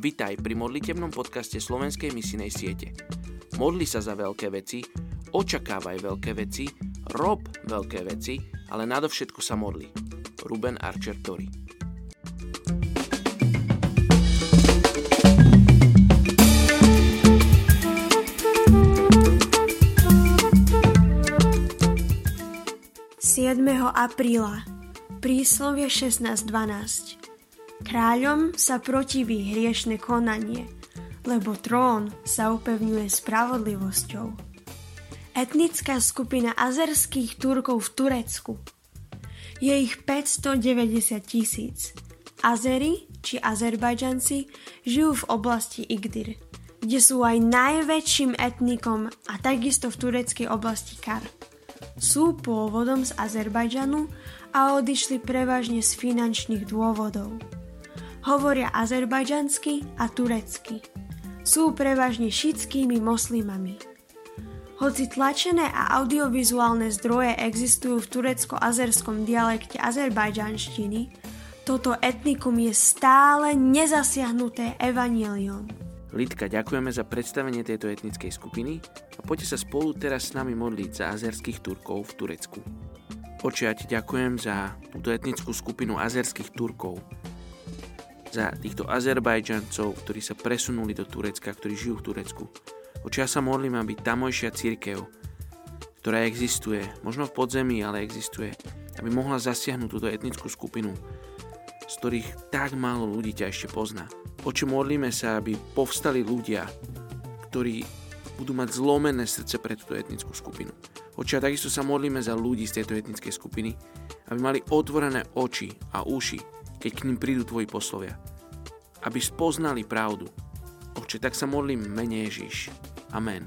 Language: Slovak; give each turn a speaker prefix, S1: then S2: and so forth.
S1: Vítaj pri modlitebnom podcaste Slovenskej misinej siete. Modli sa za veľké veci, očakávaj veľké veci, rob veľké veci, ale nadovšetko sa modli. Ruben Archer Tori
S2: apríla Príslovie 16.12 Kráľom sa protiví hriešne konanie, lebo trón sa upevňuje spravodlivosťou. Etnická skupina azerských Turkov v Turecku. Je ich 590 tisíc. Azery či Azerbajdžanci žijú v oblasti Igdir, kde sú aj najväčším etnikom a takisto v tureckej oblasti Kar. Sú pôvodom z Azerbajdžanu a odišli prevažne z finančných dôvodov. Hovoria azerbajdžansky a turecky. Sú prevažne šítskými moslimami. Hoci tlačené a audiovizuálne zdroje existujú v turecko-azerskom dialekte azerbajdžanštiny, toto etnikum je stále nezasiahnuté evaneliom.
S1: Lidka, ďakujeme za predstavenie tejto etnickej skupiny a poďte sa spolu teraz s nami modliť za azerských Turkov v Turecku. Ti ďakujem za túto etnickú skupinu azerských Turkov, za týchto Azerbajdžancov, ktorí sa presunuli do Turecka, ktorí žijú v Turecku. Oči ja sa modlím, aby tamojšia církev, ktorá existuje, možno v podzemí, ale existuje, aby mohla zasiahnuť túto etnickú skupinu, z ktorých tak málo ľudí ťa ešte pozná. Oči modlíme sa, aby povstali ľudia, ktorí budú mať zlomené srdce pre túto etnickú skupinu. Oči a takisto sa modlíme za ľudí z tejto etnickej skupiny, aby mali otvorené oči a uši keď k ním prídu tvoji poslovia. Aby spoznali pravdu. Oče, tak sa modlím mene Ježiš. Amen.